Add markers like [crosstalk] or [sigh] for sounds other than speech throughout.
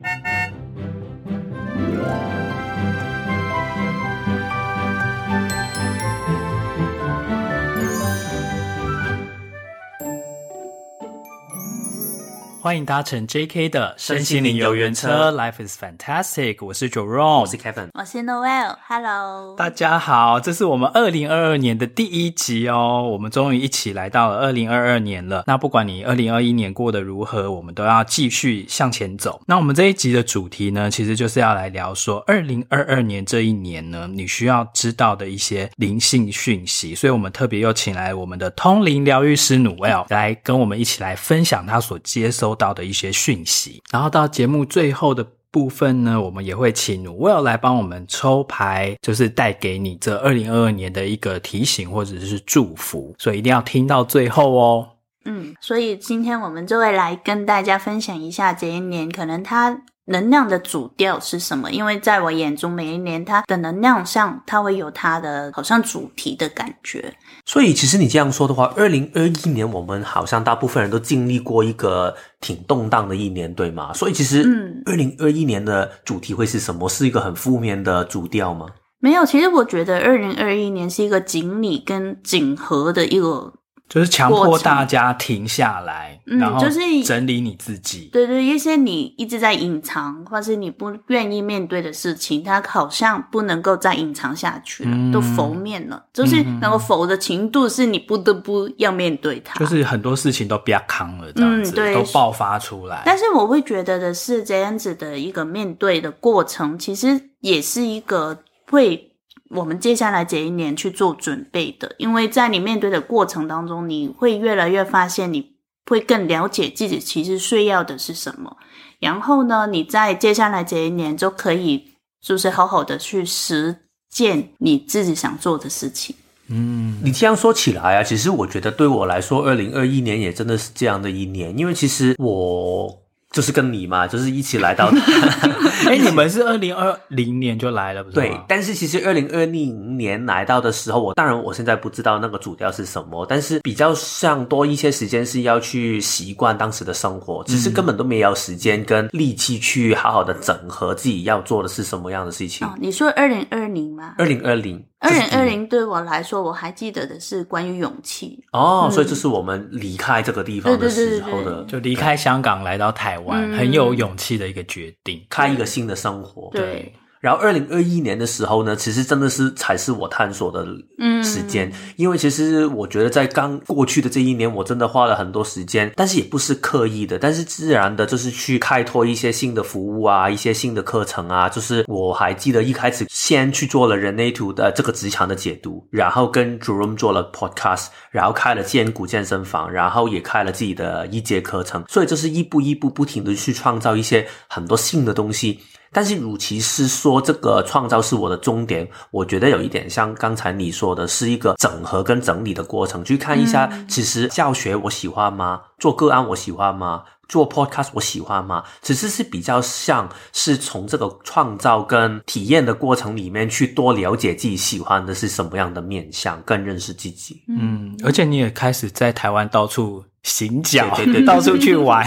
Thank you. 欢迎搭乘 JK 的身心灵游园车，Life is fantastic。我是 Jerome，我是 Kevin，我是 Noel。Hello，大家好，这是我们二零二二年的第一集哦。我们终于一起来到了二零二二年了。那不管你二零二一年过得如何，我们都要继续向前走。那我们这一集的主题呢，其实就是要来聊说，二零二二年这一年呢，你需要知道的一些灵性讯息。所以我们特别又请来我们的通灵疗愈师 Noel 来跟我们一起来分享他所接收到的一些讯息，然后到节目最后的部分呢，我们也会请 Will 来帮我们抽牌，就是带给你这二零二二年的一个提醒或者是祝福，所以一定要听到最后哦。嗯，所以今天我们就会来跟大家分享一下这一年可能它能量的主调是什么，因为在我眼中，每一年它的能量上，它会有它的好像主题的感觉。所以，其实你这样说的话，二零二一年我们好像大部分人都经历过一个挺动荡的一年，对吗？所以，其实，嗯，二零二一年的主题会是什么？是一个很负面的主调吗？没有，其实我觉得二零二一年是一个锦鲤跟锦河的一个。就是强迫大家停下来，嗯，然后就是整理你自己。对对，一些你一直在隐藏，或是你不愿意面对的事情，它好像不能够再隐藏下去了，嗯、都浮面了。就是那个浮的情度，是你不得不要面对它。就是很多事情都不要扛了，这样子、嗯、对都爆发出来。但是我会觉得的是，这样子的一个面对的过程，其实也是一个会。我们接下来这一年去做准备的，因为在你面对的过程当中，你会越来越发现，你会更了解自己其实需要的是什么。然后呢，你在接下来这一年就可以，就是好好的去实践你自己想做的事情。嗯，你这样说起来啊，其实我觉得对我来说，二零二一年也真的是这样的一年，因为其实我。就是跟你嘛，就是一起来到的。[laughs] 哎、欸，[laughs] 你们是二零二零年就来了，不是？对，但是其实二零二零年来到的时候，我当然我现在不知道那个主调是什么，但是比较像多一些时间是要去习惯当时的生活，只是根本都没有时间跟力气去好好的整合自己要做的是什么样的事情。哦，你说二零二零吗？二零二零。二零二零对我来说，我还记得的是关于勇气哦，嗯、所以这是我们离开这个地方的时候的，就离开香港来到台湾，嗯、很有勇气的一个决定，开一个新的生活。对。对然后，二零二一年的时候呢，其实真的是才是我探索的时间，嗯、因为其实我觉得在刚过去的这一年，我真的花了很多时间，但是也不是刻意的，但是自然的，就是去开拓一些新的服务啊，一些新的课程啊。就是我还记得一开始先去做了人类图的这个职场的解读，然后跟 Jerome 做了 Podcast，然后开了荐骨健身房，然后也开了自己的一节课程，所以就是一步一步不停的去创造一些很多新的东西。但是，与其是说这个创造是我的终点，我觉得有一点像刚才你说的，是一个整合跟整理的过程。去看一下，其实教学我喜欢吗？做个案我喜欢吗？做 podcast 我喜欢吗？其实是比较像是从这个创造跟体验的过程里面去多了解自己喜欢的是什么样的面向，更认识自己。嗯，而且你也开始在台湾到处行脚，对对对，到处去玩。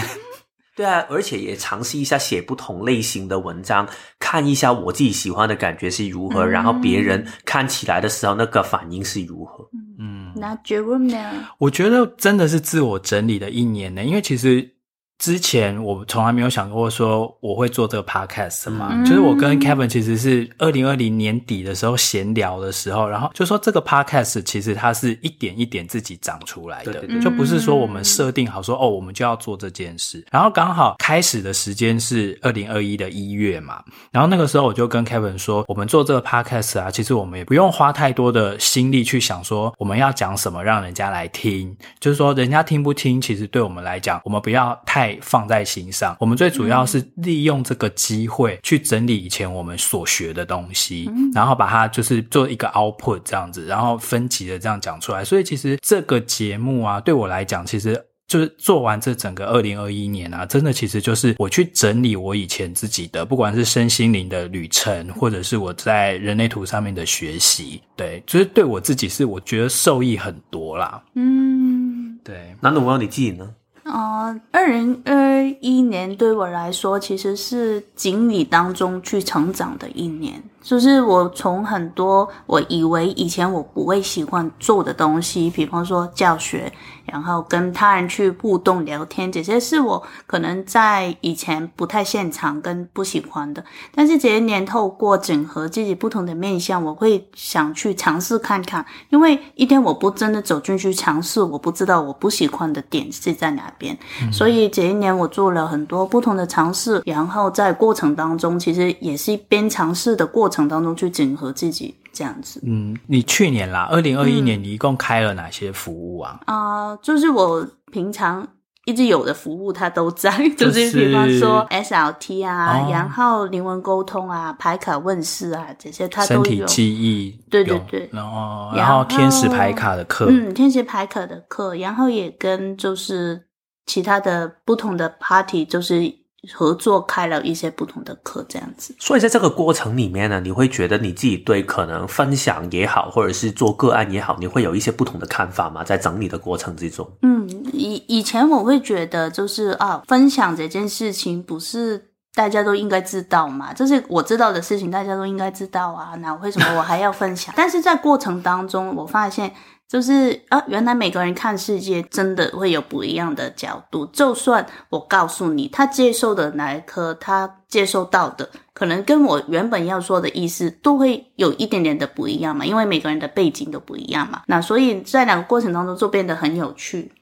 对啊，而且也尝试一下写不同类型的文章，看一下我自己喜欢的感觉是如何，嗯、然后别人看起来的时候那个反应是如何。嗯，那 Jerome 呢？我觉得真的是自我整理的一年呢，因为其实。之前我从来没有想过说我会做这个 podcast 嘛，嗯、就是我跟 Kevin 其实是二零二零年底的时候闲聊的时候，然后就说这个 podcast 其实它是一点一点自己长出来的，对对对，就不是说我们设定好说哦，我们就要做这件事。然后刚好开始的时间是二零二一的一月嘛，然后那个时候我就跟 Kevin 说，我们做这个 podcast 啊，其实我们也不用花太多的心力去想说我们要讲什么让人家来听，就是说人家听不听，其实对我们来讲，我们不要太。放在心上，我们最主要是利用这个机会去整理以前我们所学的东西，嗯、然后把它就是做一个 output 这样子，然后分级的这样讲出来。所以其实这个节目啊，对我来讲，其实就是做完这整个二零二一年啊，真的其实就是我去整理我以前自己的，不管是身心灵的旅程，或者是我在人类图上面的学习，对，就是对我自己是我觉得受益很多啦。嗯，对。那我问你自己呢？呃，二零二一年对我来说，其实是锦鲤当中去成长的一年。就是我从很多我以为以前我不会喜欢做的东西，比方说教学，然后跟他人去互动聊天，这些是我可能在以前不太擅长跟不喜欢的。但是这一年透过整合自己不同的面向，我会想去尝试看看。因为一天我不真的走进去尝试，我不知道我不喜欢的点是在哪边。嗯。所以这一年我做了很多不同的尝试，然后在过程当中，其实也是一边尝试的过程。当中去整合自己这样子。嗯，你去年啦，二零二一年，你一共开了哪些服务啊？啊、嗯呃，就是我平常一直有的服务，它都在，[laughs] 就是、就是比方说 SLT 啊，哦、然后灵魂沟通啊，牌卡问世啊这些，它都有。身体记忆，对对对，然后然后天使牌卡的课，嗯，天使牌卡的课，然后也跟就是其他的不同的 party 就是。合作开了一些不同的课，这样子。所以在这个过程里面呢，你会觉得你自己对可能分享也好，或者是做个案也好，你会有一些不同的看法吗？在整理的过程之中，嗯，以以前我会觉得就是啊，分享这件事情不是大家都应该知道嘛，就是我知道的事情，大家都应该知道啊，那为什么我还要分享？但是在过程当中，我发现。就是啊，原来每个人看世界真的会有不一样的角度。就算我告诉你，他接受的哪一科，他接受到的，可能跟我原本要说的意思都会有一点点的不一样嘛，因为每个人的背景都不一样嘛。那所以在两个过程当中就变得很有趣，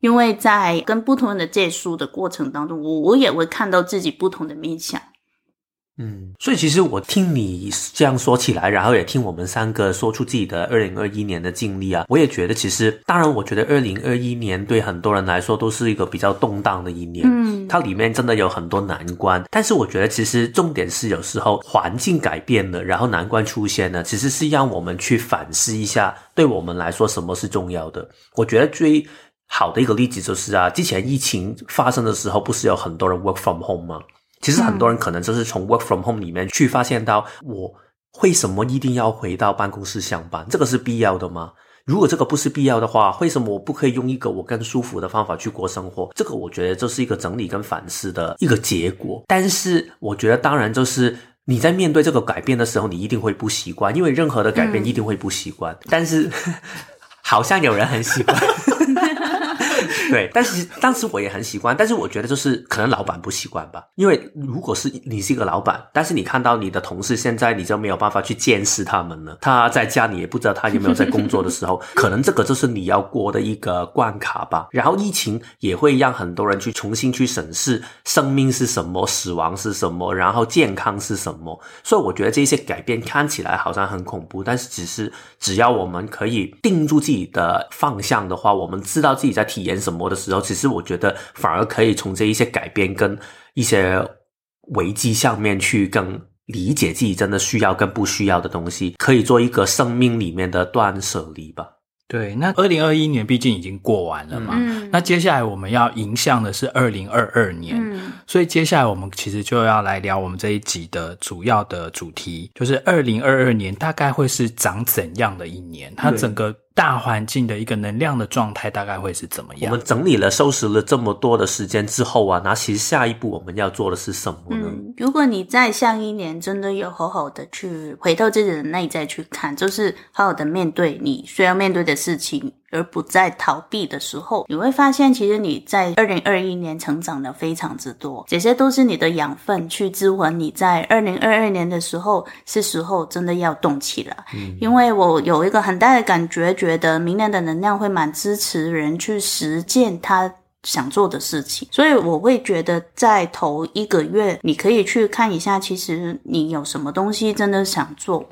因为在跟不同人的接触的过程当中，我我也会看到自己不同的面向。嗯，所以其实我听你这样说起来，然后也听我们三个说出自己的二零二一年的经历啊，我也觉得其实，当然，我觉得二零二一年对很多人来说都是一个比较动荡的一年，嗯，它里面真的有很多难关。但是我觉得其实重点是有时候环境改变了，然后难关出现了，其实是让我们去反思一下，对我们来说什么是重要的。我觉得最好的一个例子就是啊，之前疫情发生的时候，不是有很多人 work from home 吗？其实很多人可能就是从 work from home 里面去发现到，我为什么一定要回到办公室上班？这个是必要的吗？如果这个不是必要的话，为什么我不可以用一个我更舒服的方法去过生活？这个我觉得这是一个整理跟反思的一个结果。但是我觉得，当然就是你在面对这个改变的时候，你一定会不习惯，因为任何的改变一定会不习惯。嗯、但是 [laughs] 好像有人很习惯。对，[laughs] 但是当时我也很习惯，但是我觉得就是可能老板不习惯吧，因为如果是你是一个老板，但是你看到你的同事现在你就没有办法去监视他们了，他在家里也不知道他有没有在工作的时候，[laughs] 可能这个就是你要过的一个关卡吧。然后疫情也会让很多人去重新去审视生命是什么，死亡是什么，然后健康是什么。所以我觉得这些改变看起来好像很恐怖，但是只是只要我们可以定住自己的方向的话，我们知道自己在体验什么。的时候，其实我觉得反而可以从这一些改变跟一些危机上面去更理解自己真的需要跟不需要的东西，可以做一个生命里面的断舍离吧。对，那二零二一年毕竟已经过完了嘛，嗯，那接下来我们要迎向的是二零二二年，嗯，所以接下来我们其实就要来聊我们这一集的主要的主题，就是二零二二年大概会是长怎样的一年，它整个。大环境的一个能量的状态大概会是怎么样？我们整理了、收拾了这么多的时间之后啊，那其实下一步我们要做的是什么呢？嗯，如果你在上一年真的有好好的去回到自己的内在去看，就是好好的面对你需要面对的事情。而不再逃避的时候，你会发现，其实你在二零二一年成长了非常之多，这些都是你的养分，去支援你在二零二二年的时候，是时候真的要动起来。嗯，因为我有一个很大的感觉，觉得明年的能量会蛮支持人去实践他想做的事情，所以我会觉得在头一个月，你可以去看一下，其实你有什么东西真的想做，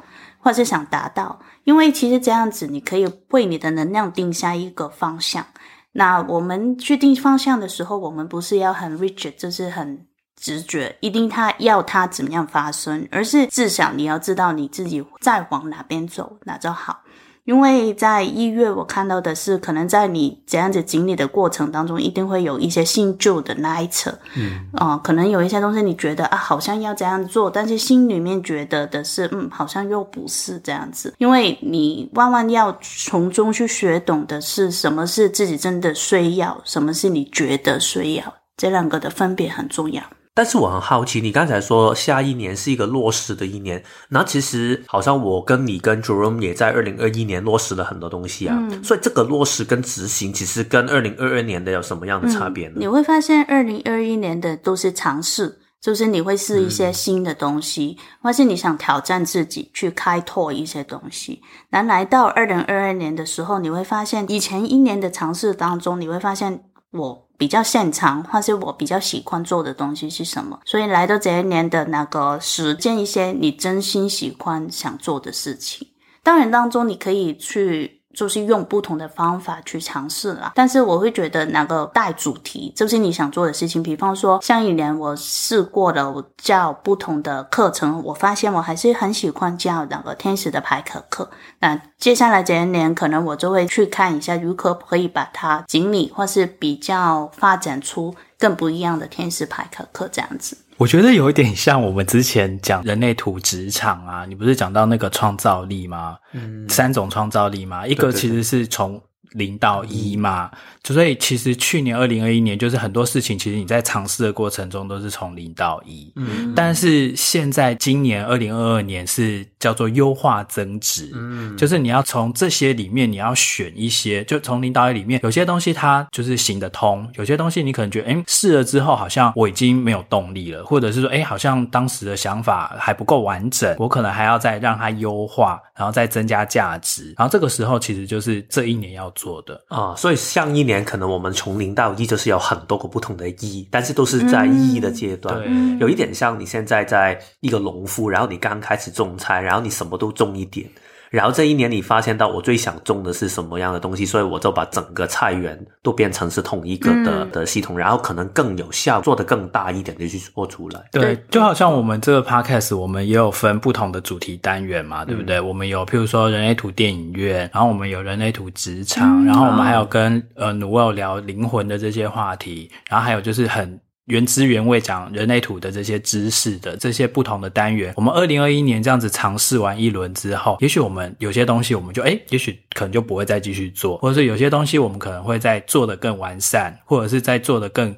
或是想达到。因为其实这样子，你可以为你的能量定下一个方向。那我们去定方向的时候，我们不是要很 rigid，就是很直觉，一定他要他怎么样发生，而是至少你要知道你自己在往哪边走，那就好。因为在一月我看到的是，可能在你这样子经历的过程当中，一定会有一些新旧的拉扯，嗯，哦、呃，可能有一些东西你觉得啊，好像要这样做，但是心里面觉得的是，嗯，好像又不是这样子，因为你万万要从中去学懂的是什么是自己真的需要，什么是你觉得需要，这两个的分别很重要。但是我很好奇，你刚才说下一年是一个落实的一年，那其实好像我跟你跟 Jerome 也在二零二一年落实了很多东西啊，嗯、所以这个落实跟执行其实跟二零二二年的有什么样的差别呢？嗯、你会发现二零二一年的都是尝试，就是你会试一些新的东西，嗯、或是你想挑战自己去开拓一些东西。那来到二零二二年的时候，你会发现以前一年的尝试当中，你会发现我。比较擅长，或是我比较喜欢做的东西是什么？所以来到这一年的那个实践一些你真心喜欢想做的事情。当然当中你可以去。就是用不同的方法去尝试啦，但是我会觉得那个带主题就是你想做的事情。比方说，上一年我试过了我教不同的课程，我发现我还是很喜欢教那个天使的牌卡课。那接下来这一年，可能我就会去看一下如何可以把它整理，或是比较发展出更不一样的天使牌卡课这样子。我觉得有一点像我们之前讲人类图职场啊，你不是讲到那个创造力吗？嗯，三种创造力嘛？一个其实是从零到一嘛，所以其实去年二零二一年，就是很多事情，其实你在尝试的过程中都是从零到一。嗯，但是现在今年二零二二年是叫做优化增值，嗯，就是你要从这些里面你要选一些，就从零到一里面有些东西它就是行得通，有些东西你可能觉得，哎，试了之后好像我已经没有动力了，或者是说，哎，好像当时的想法还不够完整，我可能还要再让它优化，然后再增加价值，然后这个时候其实就是这一年要做的。啊，所以上一年可能我们从零到一就是有很多个不同的一，但是都是在一的阶段，嗯、有一点像你现在在一个农夫，然后你刚开始种菜，然后你什么都种一点。然后这一年你发现到我最想种的是什么样的东西，所以我就把整个菜园都变成是同一个的、嗯、的系统，然后可能更有效，做得更大一点就去做出来。对，就好像我们这个 podcast，我们也有分不同的主题单元嘛，对不对？嗯、我们有譬如说人类图电影院，然后我们有人类图职场，嗯、然后我们还有跟呃 Noelle 聊灵魂的这些话题，然后还有就是很。原汁原味讲人类图的这些知识的这些不同的单元，我们二零二一年这样子尝试完一轮之后，也许我们有些东西我们就诶，也许可能就不会再继续做，或者是有些东西我们可能会再做的更完善，或者是再做的更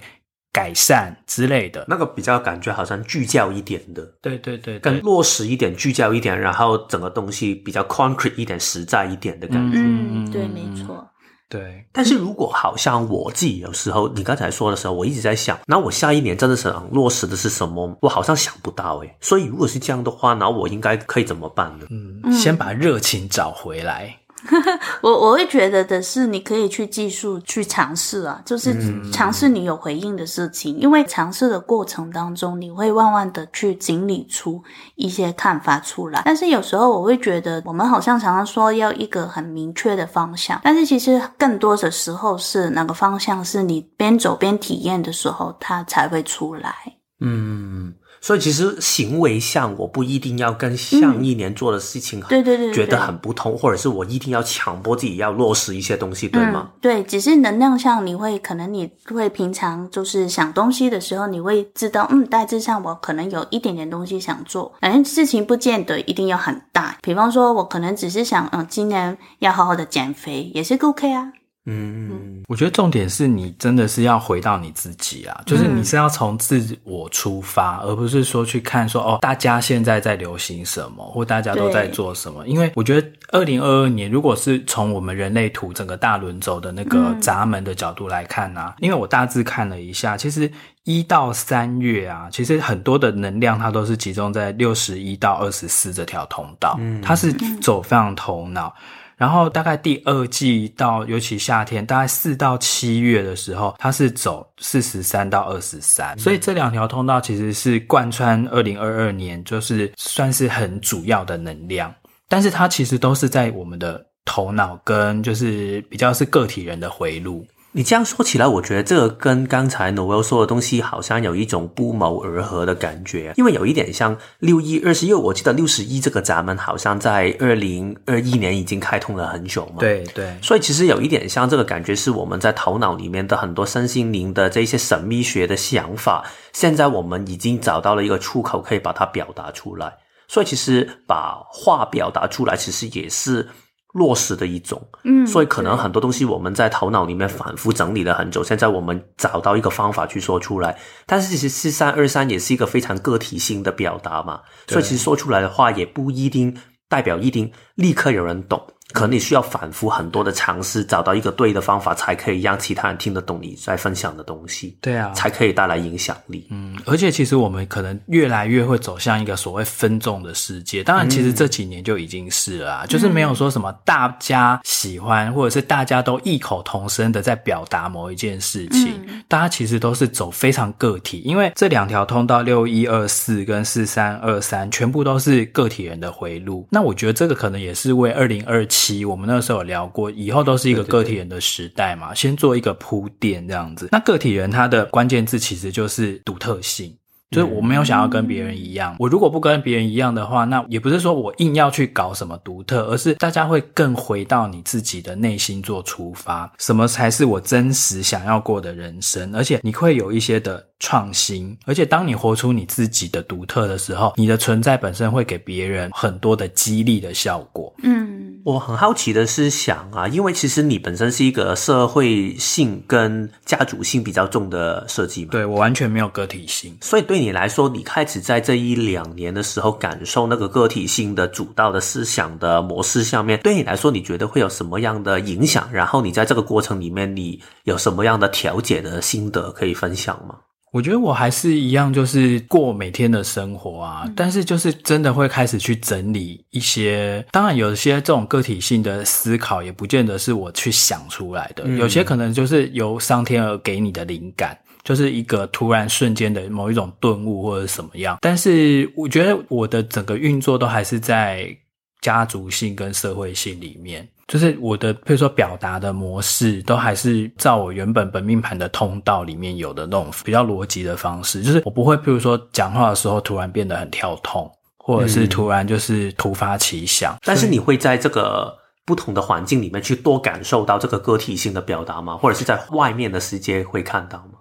改善之类的。那个比较感觉好像聚焦一点的，对对对，对，更落实一点，聚焦一点，然后整个东西比较 concrete 一点，实在一点的感觉。嗯，对，没错。对，但是如果好像我自己有时候，你刚才说的时候，我一直在想，那我下一年真的是想落实的是什么？我好像想不到诶。所以如果是这样的话，那我应该可以怎么办呢？嗯，先把热情找回来。[laughs] 我我会觉得的是，你可以去技术去尝试啊，就是尝试你有回应的事情，嗯、因为尝试的过程当中，你会慢慢的去整理出一些看法出来。但是有时候我会觉得，我们好像常常说要一个很明确的方向，但是其实更多的时候是那个方向是你边走边体验的时候，它才会出来。嗯。所以其实行为上，我不一定要跟上一年做的事情，对对对，觉得很不同，或者是我一定要强迫自己要落实一些东西，对吗？嗯，对，只是能量上，你会可能你会平常就是想东西的时候，你会知道，嗯，大致上我可能有一点点东西想做，反正事情不见得一定要很大。比方说，我可能只是想，嗯，今年要好好的减肥，也是 OK 啊。嗯，我觉得重点是你真的是要回到你自己啊，就是你是要从自我出发，而不是说去看说哦，大家现在在流行什么，或大家都在做什么。因为我觉得二零二二年，如果是从我们人类图整个大轮轴的那个闸门的角度来看啊，因为我大致看了一下，其实一到三月啊，其实很多的能量它都是集中在六十一到二十四这条通道，它是走非常头脑。然后大概第二季到，尤其夏天，大概四到七月的时候，它是走四十三到二十三，所以这两条通道其实是贯穿二零二二年，就是算是很主要的能量。但是它其实都是在我们的头脑跟就是比较是个体人的回路。你这样说起来，我觉得这个跟刚才 Noel 说的东西好像有一种不谋而合的感觉，因为有一点像六一二十一，我记得六十一这个闸门好像在二零二一年已经开通了很久嘛。对对，所以其实有一点像这个感觉，是我们在头脑里面的很多身心灵的这些神秘学的想法，现在我们已经找到了一个出口，可以把它表达出来。所以其实把话表达出来，其实也是。落实的一种，嗯，所以可能很多东西我们在头脑里面反复整理了很久，现在我们找到一个方法去说出来。但是其实四三二三也是一个非常个体性的表达嘛，所以其实说出来的话也不一定代表一定立刻有人懂。可能你需要反复很多的尝试，找到一个对的方法，才可以让其他人听得懂你在分享的东西。对啊，才可以带来影响力。嗯，而且其实我们可能越来越会走向一个所谓分众的世界。当然，其实这几年就已经是了啊，嗯，就是没有说什么大家喜欢或者是大家都异口同声的在表达某一件事情。嗯，大家其实都是走非常个体，因为这两条通道六一二四跟四三二三全部都是个体人的回路。那我觉得这个可能也是为二零二七。期我们那时候有聊过，以后都是一个个体人的时代嘛，对对对，先做一个铺垫这样子。那个体人他的关键字其实就是独特性。就是我没有想要跟别人一样，我如果不跟别人一样的话，那也不是说我硬要去搞什么独特，而是大家会更回到你自己的内心做出发，什么才是我真实想要过的人生，而且你会有一些的创新，而且当你活出你自己的独特的时候，你的存在本身会给别人很多的激励的效果。嗯，我很好奇的是想啊，因为其实你本身是一个社会性跟家族性比较重的设计嘛，对，我完全没有个体性，所以对。对你来说，你开始在这一两年的时候感受那个个体性的主导的思想的模式下面，对你来说，你觉得会有什么样的影响？然后你在这个过程里面，你有什么样的调节的心得可以分享吗？我觉得我还是一样，就是过每天的生活啊，嗯、但是就是真的会开始去整理一些。当然，有些这种个体性的思考，也不见得是我去想出来的，嗯、有些可能就是由上天而给你的灵感。就是一个突然瞬间的某一种顿悟或者什么样，但是我觉得我的整个运作都还是在家族性跟社会性里面，就是我的比如说表达的模式都还是照我原本本命盘的通道里面有的那种比较逻辑的方式，就是我不会比如说讲话的时候突然变得很跳痛，或者是突然就是突发奇想，嗯，但是你会在这个不同的环境里面去多感受到这个个体性的表达吗？或者是在外面的世界会看到吗？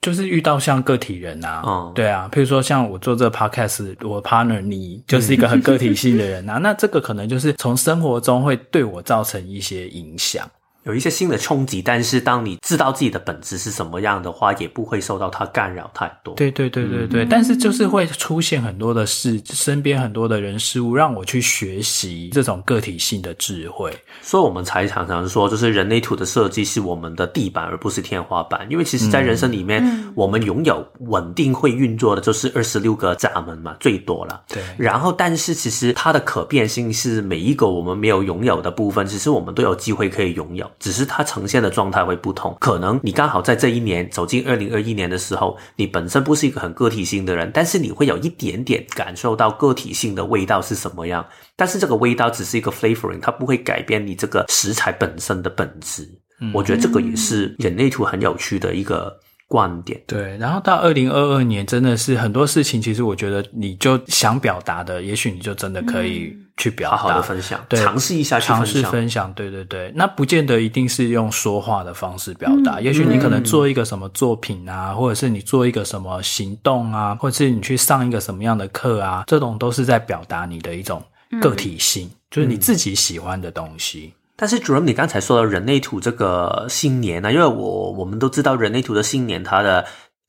就是遇到像个体人啊，嗯，对啊，譬如说像我做这个 podcast，我 partner 你就是一个很个体性的人啊，[laughs] 那这个可能就是从生活中会对我造成一些影响。有一些新的冲击，但是当你知道自己的本质是什么样的话，也不会受到它干扰太多。对对对对对，嗯、但是就是会出现很多的事，身边很多的人事物，让我去学习这种个体性的智慧。所以我们才常常说，就是人类图的设计是我们的地板，而不是天花板。因为其实，在人生里面，嗯、我们拥有稳定会运作的，就是二十六个闸门嘛，最多了。对。然后，但是其实它的可变性是每一个我们没有拥有的部分，其实我们都有机会可以拥有。只是它呈现的状态会不同，可能你刚好在这一年走进二零二一年的时候，你本身不是一个很个体性的人，但是你会有一点点感受到个体性的味道是什么样，但是这个味道只是一个 flavoring，它不会改变你这个食材本身的本质。嗯，我觉得这个也是人类图很有趣的一个。观点。对，然后到二零二二年，真的是很多事情，其实我觉得你就想表达的，也许你就真的可以去表达，好好的分享，对，尝试一下去尝试分享，对对对，那不见得一定是用说话的方式表达，嗯、也许你可能做一个什么作品啊，嗯、或者是你做一个什么行动啊，或者是你去上一个什么样的课啊，这种都是在表达你的一种个体性，嗯、就是你自己喜欢的东西。但是主任，你刚才说的人类图这个新年呢？因为我我们都知道人类图的新年，它的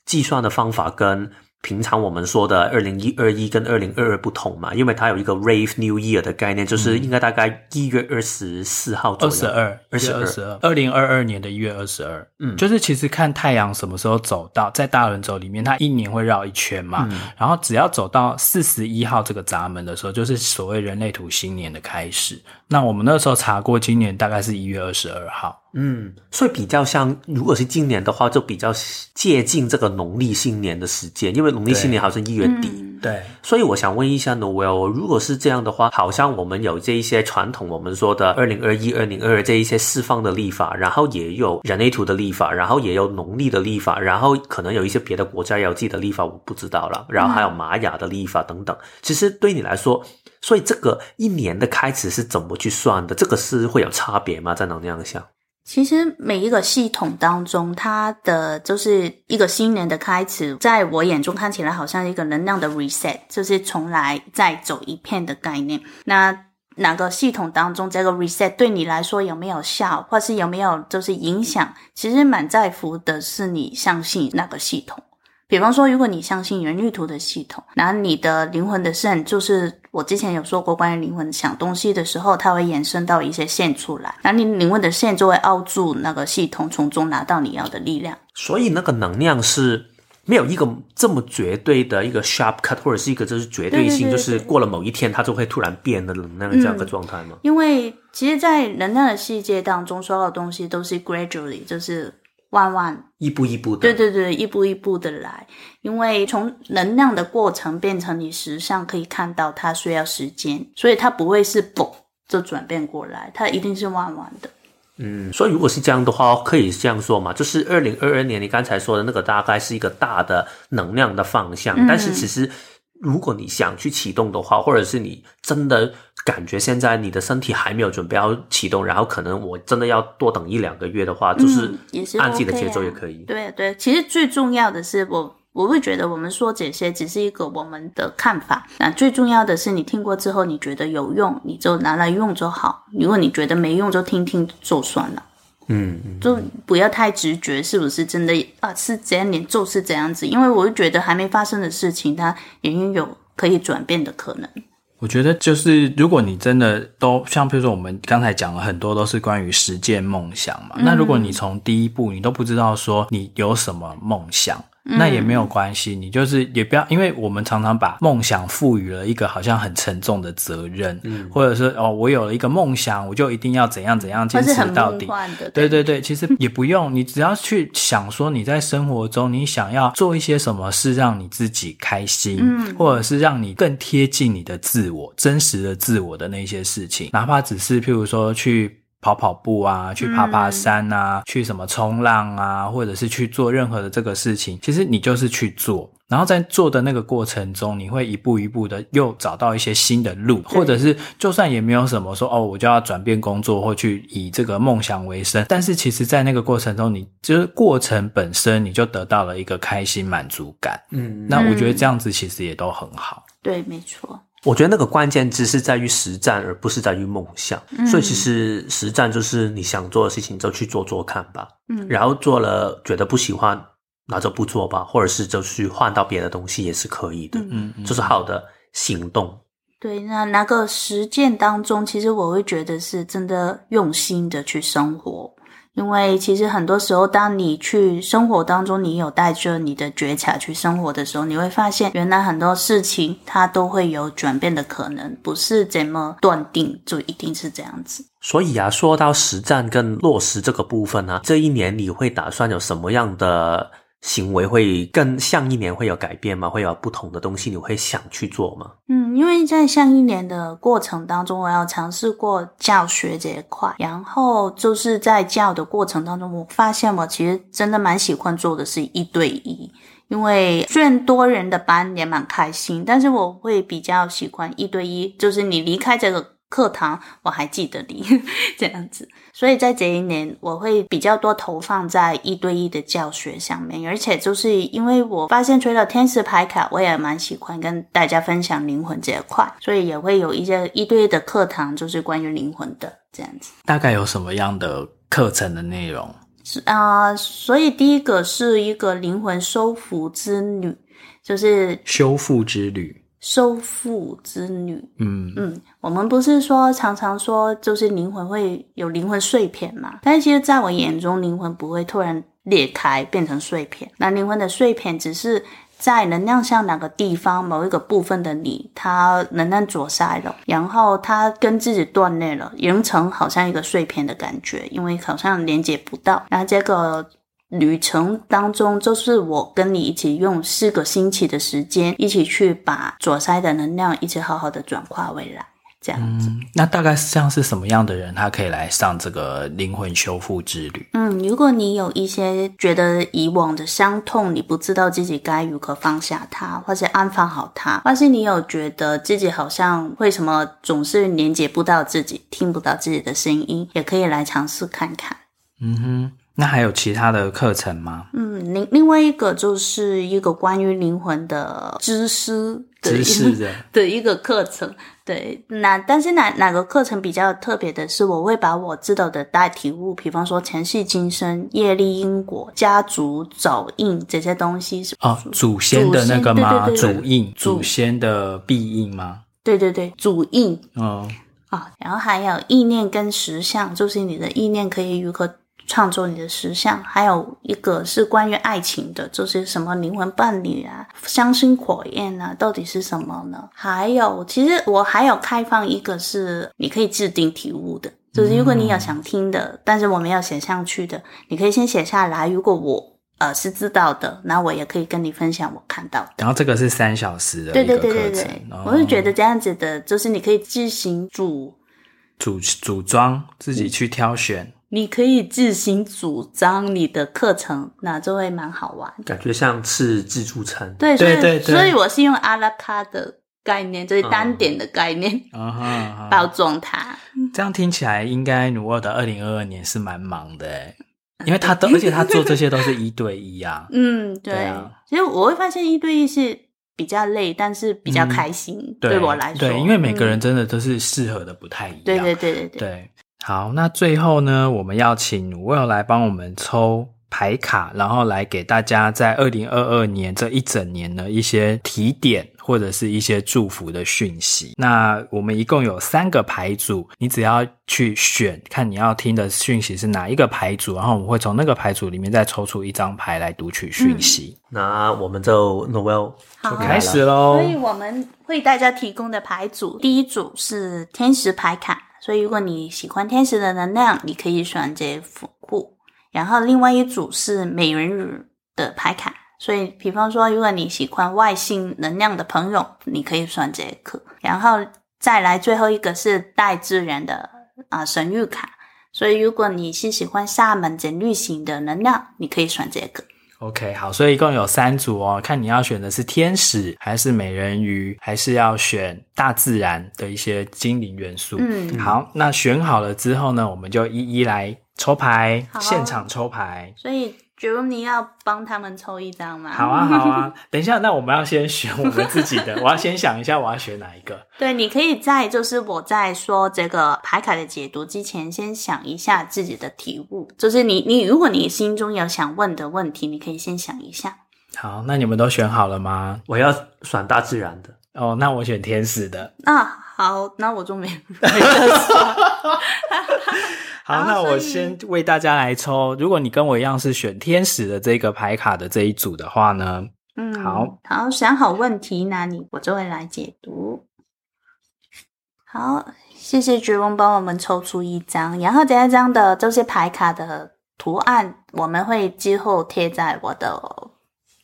计算的方法跟。平常我们说的二零一二一跟二零二二不同嘛，因为它有一个 Rave New Year 的概念，就是应该大概一月二十四号左右，二十二，二十二。十二，二零二二年的一月二十二，嗯，就是其实看太阳什么时候走到在大轮轴里面，它一年会绕一圈嘛，嗯，然后只要走到四十一号这个闸门的时候，就是所谓人类图新年的开始。那我们那时候查过，今年大概是一月二十二号。嗯，所以比较像，如果是今年的话，就比较接近这个农历新年的时间，因为农历新年好像一月底。对，嗯、所以我想问一下 Noel，如果是这样的话，好像我们有这一些传统，我们说的二零二一、二零二二这一些释放的历法，然后也有人类图的历法，然后也有农历的历法，然后可能有一些别的国家也有自己的历法，我不知道了。然后还有玛雅的历法等等。嗯、其实对你来说，所以这个一年的开始是怎么去算的？这个是会有差别吗？在能量上？其实每一个系统当中，它的就是一个新年的开始，在我眼中看起来好像一个能量的 reset，就是重来再走一遍的概念。那哪个系统当中这个 reset 对你来说有没有效，或是有没有就是影响？其实蛮在乎的是你相信那个系统。比方说，如果你相信人类图的系统，然后你的灵魂的线，就是我之前有说过关于灵魂想东西的时候，它会延伸到一些线出来，然后你灵魂的线就会凹住那个系统，从中拿到你要的力量。所以那个能量是没有一个这么绝对的一个 sharp cut，或者是一个就是绝对性，对对对对，就是过了某一天它就会突然变的能量这样的状态吗？因为其实，在能量的世界当中，所有的东西都是 gradually，就是。万万一步一步的，对对对，一步一步的来，因为从能量的过程变成你实上可以看到，它需要时间，所以它不会是嘣就转变过来，它一定是慢慢的。嗯，所以如果是这样的话，可以这样说嘛，就是二零二二年你刚才说的那个大概是一个大的能量的方向，嗯、但是其实。如果你想去启动的话，或者是你真的感觉现在你的身体还没有准备要启动，然后可能我真的要多等一两个月的话，就是按自己的节奏也可以。嗯、OK 啊、对对，其实最重要的是我我会觉得我们说这些只是一个我们的看法，那最重要的是你听过之后你觉得有用，你就拿来用就好。如果你觉得没用，就听听就算了。嗯，就不要太直觉，是不是真的啊？是怎样，你就是这样子。因为我就觉得还没发生的事情，它也有可以转变的可能。我觉得就是，如果你真的都像，比如说我们刚才讲了很多都是关于实践梦想嘛。嗯、那如果你从第一步你都不知道说你有什么梦想。那也没有关系，你就是也不要，因为我们常常把梦想赋予了一个好像很沉重的责任，嗯，或者是哦，我有了一个梦想，我就一定要怎样怎样坚持到底。对对对，其实也不用，你只要去想说你在生活中你想要做一些什么事让你自己开心，嗯，或者是让你更贴近你的自我、真实的自我的那些事情，哪怕只是譬如说去。跑跑步啊，去爬爬山啊，嗯、去什么冲浪啊，或者是去做任何的这个事情，其实你就是去做，然后在做的那个过程中，你会一步一步的又找到一些新的路，或者是就算也没有什么说哦，我就要转变工作或去以这个梦想为生，但是其实在那个过程中，你就是过程本身你就得到了一个开心满足感，嗯，那我觉得这样子其实也都很好，对，没错。我觉得那个关键字是在于实战，而不是在于梦想。嗯、所以其实实战就是你想做的事情就去做做看吧。嗯，然后做了觉得不喜欢，那就不做吧，或者是就去换到别的东西也是可以的。嗯嗯，就是好的行动。对，那那个实践当中，其实我会觉得是真的用心的去生活。因为其实很多时候，当你去生活当中，你有带着你的觉察去生活的时候，你会发现，原来很多事情它都会有转变的可能，不是怎么断定就一定是这样子。所以啊，说到实战跟落实这个部分呢，这一年你会打算有什么样的？行为会跟向一年会有改变吗？会有不同的东西，你会想去做吗？嗯，因为在像一年的过程当中，我要尝试过教学这一块，然后就是在教的过程当中，我发现我其实真的蛮喜欢做的是一对一，因为虽然多人的班也蛮开心，但是我会比较喜欢一对一，就是你离开这个。课堂我还记得你 [laughs] 这样子，所以在这一年我会比较多投放在一对一的教学上面，而且就是因为我发现除了天使牌卡，我也蛮喜欢跟大家分享灵魂这一块，所以也会有一些一对一的课堂，就是关于灵魂的这样子。大概有什么样的课程的内容？是啊、呃，所以第一个是一个灵魂修复之旅，就是修复之旅。修复之女，嗯嗯，我们不是说常常说就是灵魂会有灵魂碎片嘛？但是其实在我眼中，灵魂不会突然裂开变成碎片，那灵魂的碎片只是在能量像哪个地方某一个部分的你，它能量阻塞了，然后它跟自己断裂了，形成好像一个碎片的感觉，因为好像连接不到。那这个旅程当中，就是我跟你一起用四个星期的时间，一起去把左塞的能量一起好好的转化回来。这样子，嗯，那大概像是什么样的人，他可以来上这个灵魂修复之旅？嗯，如果你有一些觉得以往的伤痛，你不知道自己该如何放下它，或是安放好它，或是你有觉得自己好像为什么总是连接不到自己，听不到自己的声音，也可以来尝试看看。嗯哼，那还有其他的课程吗？嗯，另另外一个就是一个关于灵魂的知识。知识的的一个课程，[laughs] 对，那但是哪哪个课程比较特别的是，我会把我知道的大体悟，比方说前世今生、业力因果、家族早印这些东西是，哦，祖先的那个吗？对对对对祖印，祖先的庇印吗？对对对，祖印。哦，啊，然后还有意念跟实相，就是你的意念可以如何创作你的实像，还有一个是关于爱情的，就是什么灵魂伴侣啊、相生火焰啊，到底是什么呢？还有，其实我还有开放一个是你可以制定题目的，就是如果你有想听的，嗯、但是我没有写上去的，你可以先写下来。如果我呃是知道的，那我也可以跟你分享我看到的。然后这个是三小时的，对对对对对，哦、我是觉得这样子的，就是你可以自行组组组装，自己去挑选。你可以自行主张你的课程，那就会蛮好玩。感觉像吃自助餐。对，所以对对对，所以我是用阿拉卡的概念，就是单点的概念，啊哈，包装它。这样听起来，应该努尔的二零二二年是蛮忙的诶，因为他都，而且他做这些都是一对一啊。[laughs] 嗯，对。对啊，其实我会发现一对一是比较累，但是比较开心。嗯、对，对我来说，对，因为每个人真的都是适合的不太一样。对对对对对。对好，那最后呢，我们要请 Noelle 来帮我们抽牌卡，然后来给大家在二零二二年这一整年的一些提点或者是一些祝福的讯息。那我们一共有三个牌组，你只要去选，看你要听的讯息是哪一个牌组，然后我们会从那个牌组里面再抽出一张牌来读取讯息。嗯、那我们就 Noelle 就开始喽。所以我们为大家提供的牌组，第一组是天使牌卡。所以，如果你喜欢天使的能量，你可以选这副护。然后，另外一组是美人鱼的牌卡。所以，比方说，如果你喜欢外星能量的朋友，你可以选这个。然后再来最后一个是大自然的啊神谕卡。所以，如果你是喜欢萨满整律型的能量，你可以选这个。OK，好，所以一共有三组哦，看你要选的是天使，还是美人鱼，还是要选大自然的一些精灵元素。嗯，好，那选好了之后呢，我们就一一来抽牌，现场抽牌。所以。觉得你要帮他们抽一张吗？好啊，好啊。[laughs] 等一下，那我们要先选我们自己的。我要先想一下，我要选哪一个？对，你可以在就是我在说这个牌卡的解读之前，先想一下自己的题目。就是你，你如果你心中有想问的问题，你可以先想一下。好，那你们都选好了吗？我要选大自然的。哦，那我选天使的。[laughs] 啊，好，那我就没 [laughs] 没 [laughs] 好，那我先为大家来抽。如果你跟我一样是选天使的这个牌卡的这一组的话呢，嗯，好，好，想好问题，那你我就会来解读。好，谢谢绝翁帮我们抽出一张，然后这一张的这些牌卡的图案，我们会之后贴在我的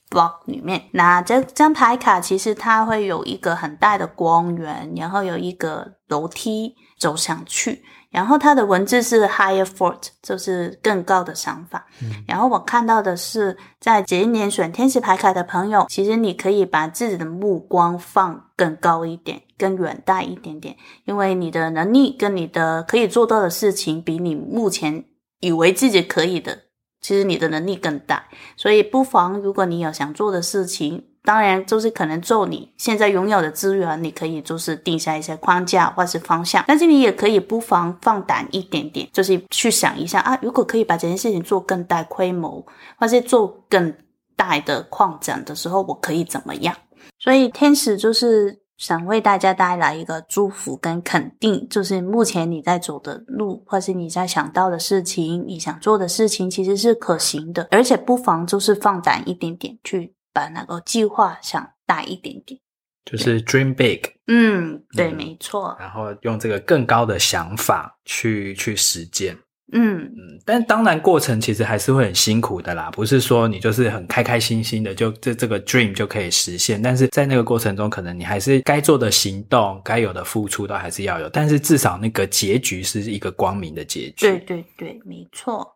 blog 里面。那这张牌卡其实它会有一个很大的光源，然后有一个楼梯走上去。然后它的文字是 higher thought，就是更高的想法。嗯、然后我看到的是，在这一年选天使牌卡的朋友，其实你可以把自己的目光放更高一点，更远大一点点，因为你的能力跟你的可以做到的事情，比你目前以为自己可以的，其实你的能力更大。所以不妨，如果你有想做的事情。当然，就是可能做你现在拥有的资源，你可以就是定下一些框架或是方向，但是你也可以不妨放胆一点点，就是去想一下啊，如果可以把这件事情做更大规模，或是做更大的扩展的时候，我可以怎么样？所以天使就是想为大家带来一个祝福跟肯定，就是目前你在走的路，或是你在想到的事情，你想做的事情，其实是可行的，而且不妨就是放胆一点点去。把那个计划想大一点点，就是 dream big。嗯，对，嗯、没错。然后用这个更高的想法去去实践。嗯嗯，但当然过程其实还是会很辛苦的啦，不是说你就是很开开心心的就这这个 dream 就可以实现，但是在那个过程中，可能你还是该做的行动、该有的付出都还是要有，但是至少那个结局是一个光明的结局。对对对，没错。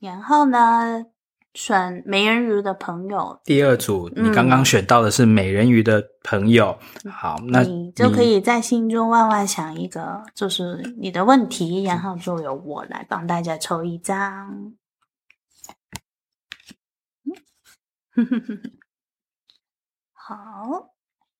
然后呢？选美人鱼的朋友，第二组，你刚刚选到的是美人鱼的朋友。嗯、好，那你，你就可以在心中万万想一个，就是你的问题，然后就由我来帮大家抽一张。[laughs] 好。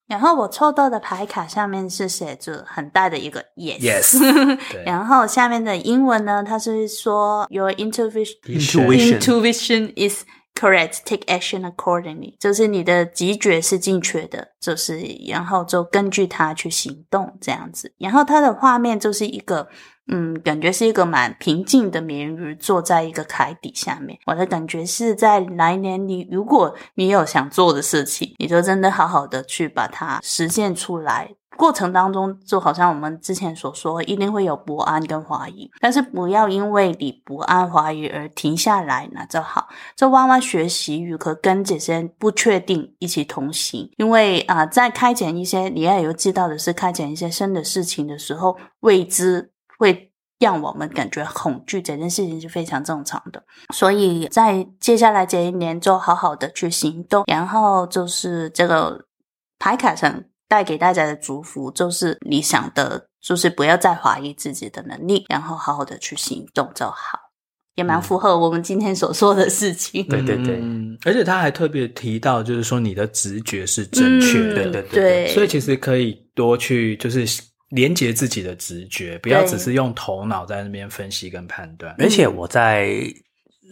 然后我抽到的牌卡上面是写着很大的一个 yes，, yes 然后下面的英文呢，它是说 Your intuition intuition intuition is correct, take action accordingly，就是你的直觉是正确的，就是然后就根据它去行动这样子。然后它的画面就是一个。嗯，感觉是一个蛮平静的美人鱼坐在一个海底下面。我的感觉是在来年你，如果你有想做的事情，你就真的好好的去把它实现出来。过程当中，就好像我们之前所说，一定会有不安跟怀疑，但是不要因为你不安怀疑而停下来，那就好。就慢慢学习与和跟这些不确定一起同行。因为啊、在开展一些你要有知道的是，开展一些新的事情的时候，未知。会让我们感觉恐惧，这件事情是非常正常的。所以在接下来这一年，就好好的去行动。然后就是这个牌卡上带给大家的祝福，就是你想的，就是不要再怀疑自己的能力，然后好好的去行动就好。也蛮符合我们今天所说的事情。嗯、对对对，而且他还特别提到，就是说你的直觉是正确的，嗯、对对对。所以其实可以多去就是。连接自己的直觉，不要只是用头脑在那边分析跟判断。而且我在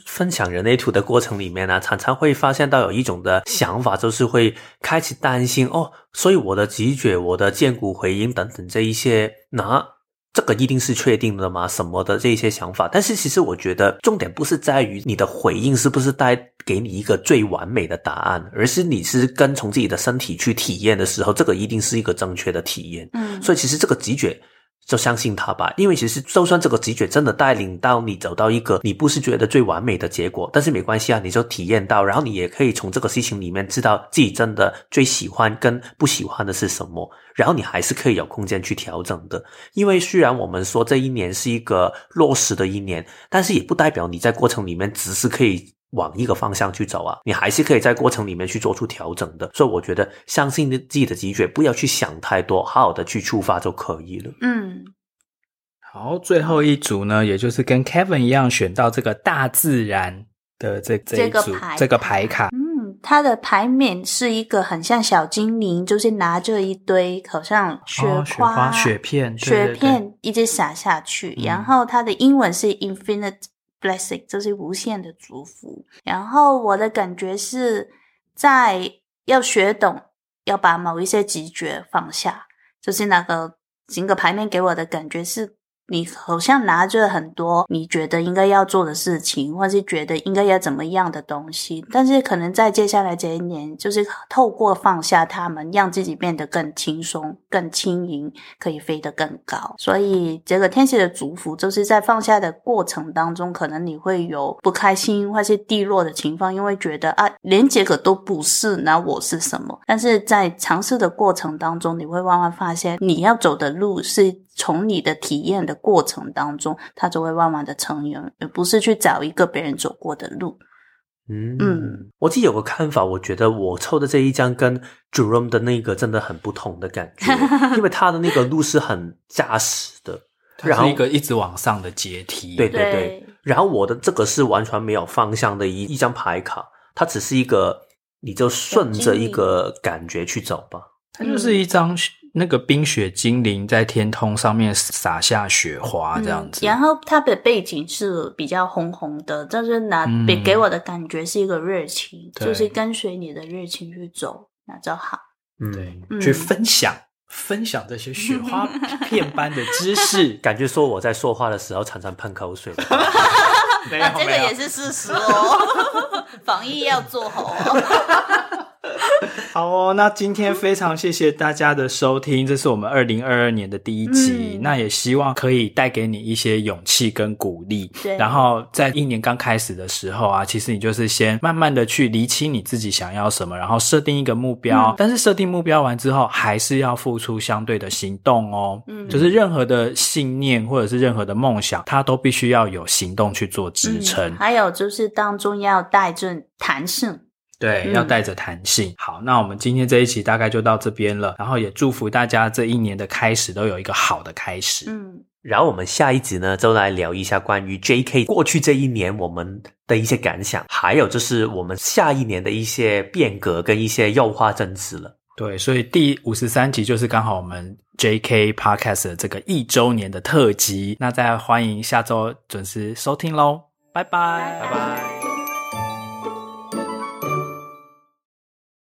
分享人类图的过程里面呢，常常会发现到有一种的想法，就是会开始担心哦，所以我的直觉、我的见骨回音等等这一些，那。这个一定是确定的吗？什么的这一些想法，但是其实我觉得重点不是在于你的回应是不是带给你一个最完美的答案，而是你是跟从自己的身体去体验的时候，这个一定是一个正确的体验。嗯，所以其实这个直觉。就相信他吧，因为其实就算这个直觉真的带领到你走到一个你不是觉得最完美的结果，但是没关系啊，你就体验到，然后你也可以从这个事情里面知道自己真的最喜欢跟不喜欢的是什么，然后你还是可以有空间去调整的。因为虽然我们说这一年是一个落实的一年，但是也不代表你在过程里面只是可以。往一个方向去走啊，你还是可以在过程里面去做出调整的。所以我觉得，相信自己的直觉，不要去想太多，好好的去出发就可以了。嗯，好，最后一组呢，也就是跟 Kevin 一样选到这个大自然的这这一组这个牌，这个牌卡。嗯，它的牌面是一个很像小精灵，就是拿着一堆好像雪花、哦、雪花雪片、雪片一直撒下去。嗯、然后它的英文是 Infinite。Blessing，这是无限的祝福。然后我的感觉是在要学懂要把某一些直觉放下，就是那个整个牌面给我的感觉是。你好像拿着很多你觉得应该要做的事情，或是觉得应该要怎么样的东西，但是可能在接下来这一年，就是透过放下他们，让自己变得更轻松、更轻盈，可以飞得更高。所以这个天蝎的祝福，就是在放下的过程当中，可能你会有不开心或是低落的情况，因为觉得啊，连这个都不是，那我是什么？但是在尝试的过程当中，你会慢慢发现，你要走的路是。从你的体验的过程当中，它就会慢慢的成员，而不是去找一个别人走过的路。嗯嗯，我自己有个看法，我觉得我抽的这一张跟 Jerome 的那个真的很不同的感觉，[laughs] 因为他的那个路是很扎实的，然后一个一直往上的阶梯。对对对，对然后我的这个是完全没有方向的一一张牌卡，它只是一个，你就顺着一个感觉去走吧。它就是一张。那个冰雪精灵在天空上面洒下雪花，这样子。嗯、然后它的背景是比较红红的，但是拿给给我的感觉是一个热情，嗯、就是跟随你的热情去走，那就好。嗯，对，嗯、去分享分享这些雪花片般的知识，[laughs] 感觉说我在说话的时候常常喷口水。没 [laughs] 有，这个也是事实哦。[laughs] 防疫要做好哦。好哦，那今天非常谢谢大家的收听，这是我们二零二二年的第一集，嗯、那也希望可以带给你一些勇气跟鼓励。对，然后在一年刚开始的时候啊，其实你就是先慢慢的去厘清你自己想要什么，然后设定一个目标。嗯、但是设定目标完之后，还是要付出相对的行动哦。嗯，就是任何的信念或者是任何的梦想，它都必须要有行动去做支撑。嗯、还有就是当中要带着弹性。对，要带着弹性。嗯、好，那我们今天这一期大概就到这边了。然后也祝福大家这一年的开始都有一个好的开始。嗯，然后我们下一集呢，就来聊一下关于 JK 过去这一年我们的一些感想，还有就是我们下一年的一些变革跟一些优化政策了。对，所以第五十三集就是刚好我们 JK Podcast 的这个一周年的特辑。那再欢迎下周准时收听喽，拜拜，拜拜。